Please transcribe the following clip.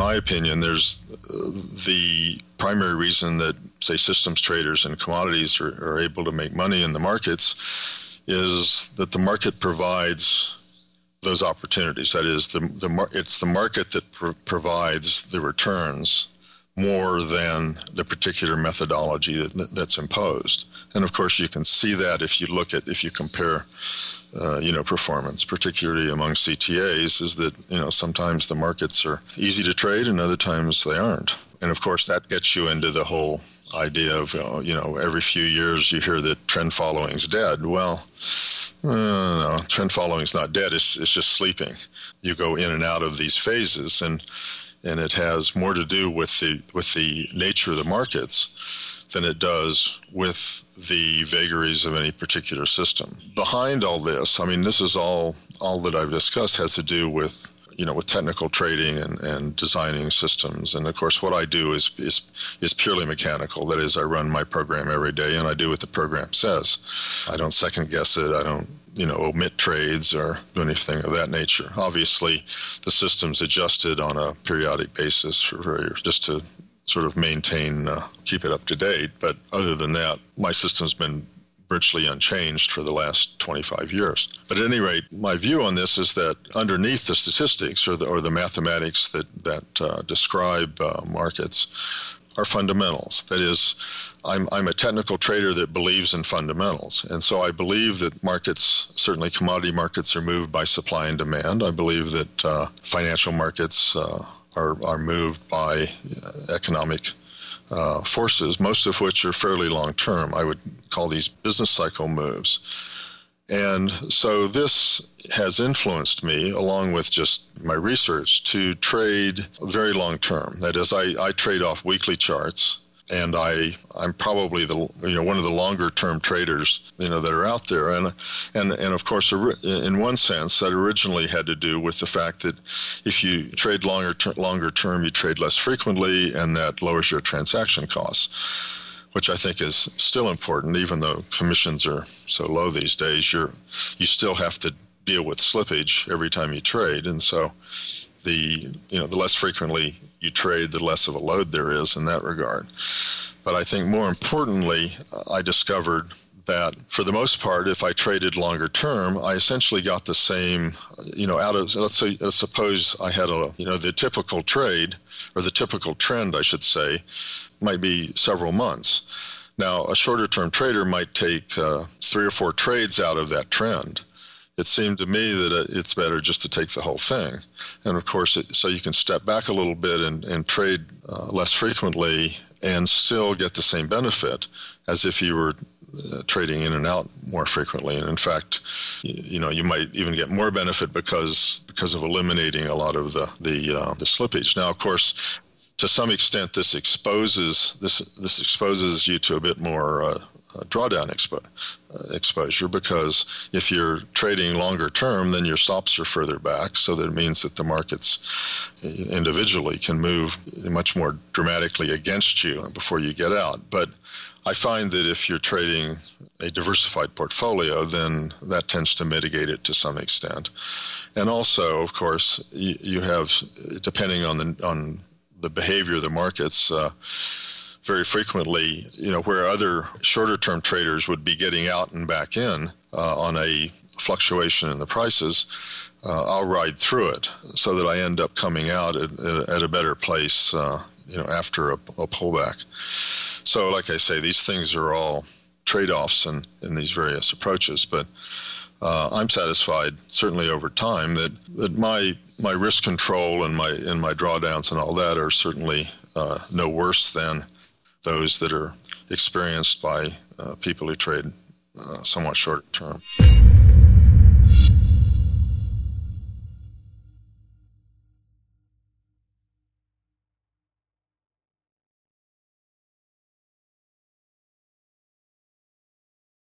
my opinion, there's uh, the primary reason that, say, systems traders and commodities are, are able to make money in the markets is that the market provides those opportunities. That is, the, the it's the market that pr- provides the returns more than the particular methodology that, that's imposed. And of course, you can see that if you look at if you compare uh, you know, performance, particularly among CTAs, is that you know sometimes the markets are easy to trade and other times they aren't. And of course, that gets you into the whole idea of you know every few years you hear that trend following is dead. Well, uh, no, trend following is not dead. It's it's just sleeping. You go in and out of these phases, and and it has more to do with the with the nature of the markets than it does with the vagaries of any particular system. Behind all this, I mean, this is all all that I've discussed has to do with you know with technical trading and, and designing systems. And of course, what I do is is is purely mechanical. That is, I run my program every day, and I do what the program says. I don't second guess it. I don't you know omit trades or do anything of that nature. Obviously, the system's adjusted on a periodic basis for, just to sort of maintain, uh, keep it up to date. But other than that, my system's been virtually unchanged for the last 25 years. But at any rate, my view on this is that underneath the statistics or the, or the mathematics that, that uh, describe uh, markets are fundamentals. That is, I'm, I'm a technical trader that believes in fundamentals. And so I believe that markets, certainly commodity markets, are moved by supply and demand. I believe that uh, financial markets uh, are, are moved by uh, economic uh, forces, most of which are fairly long term. I would call these business cycle moves. And so this has influenced me, along with just my research, to trade very long term. That is, I, I trade off weekly charts and I I'm probably the you know one of the longer term traders you know that are out there. And and and of course in one sense that originally had to do with the fact that if you trade longer ter- longer term you trade less frequently and that lowers your transaction costs which I think is still important. Even though commissions are so low these days you're you still have to deal with slippage every time you trade. And so the you know the less frequently you trade, the less of a load there is in that regard. But I think more importantly, uh, I discovered that for the most part, if I traded longer term, I essentially got the same, you know, out of, let's say, let's suppose I had a, you know, the typical trade or the typical trend, I should say, might be several months. Now, a shorter term trader might take uh, three or four trades out of that trend it seemed to me that it's better just to take the whole thing. And of course, it, so you can step back a little bit and, and trade uh, less frequently and still get the same benefit as if you were uh, trading in and out more frequently. And in fact, you, you, know, you might even get more benefit because because of eliminating a lot of the the, uh, the slippage. Now, of course, to some extent, this exposes this this exposes you to a bit more uh, drawdown expo- uh, exposure because if you're trading longer term, then your stops are further back. So that means that the markets uh, individually can move much more dramatically against you before you get out. But I find that if you're trading a diversified portfolio, then that tends to mitigate it to some extent. And also, of course, you, you have, depending on the on the behavior of the markets. Uh, very frequently, you know, where other shorter term traders would be getting out and back in uh, on a fluctuation in the prices, uh, I'll ride through it so that I end up coming out at, at a better place, uh, you know, after a, a, pullback. So, like I say, these things are all trade offs in, in these various approaches, but uh, I'm satisfied, certainly over time, that, that my my risk control and my and my drawdowns and all that are certainly uh, no worse than those that are experienced by uh, people who trade uh, somewhat short term.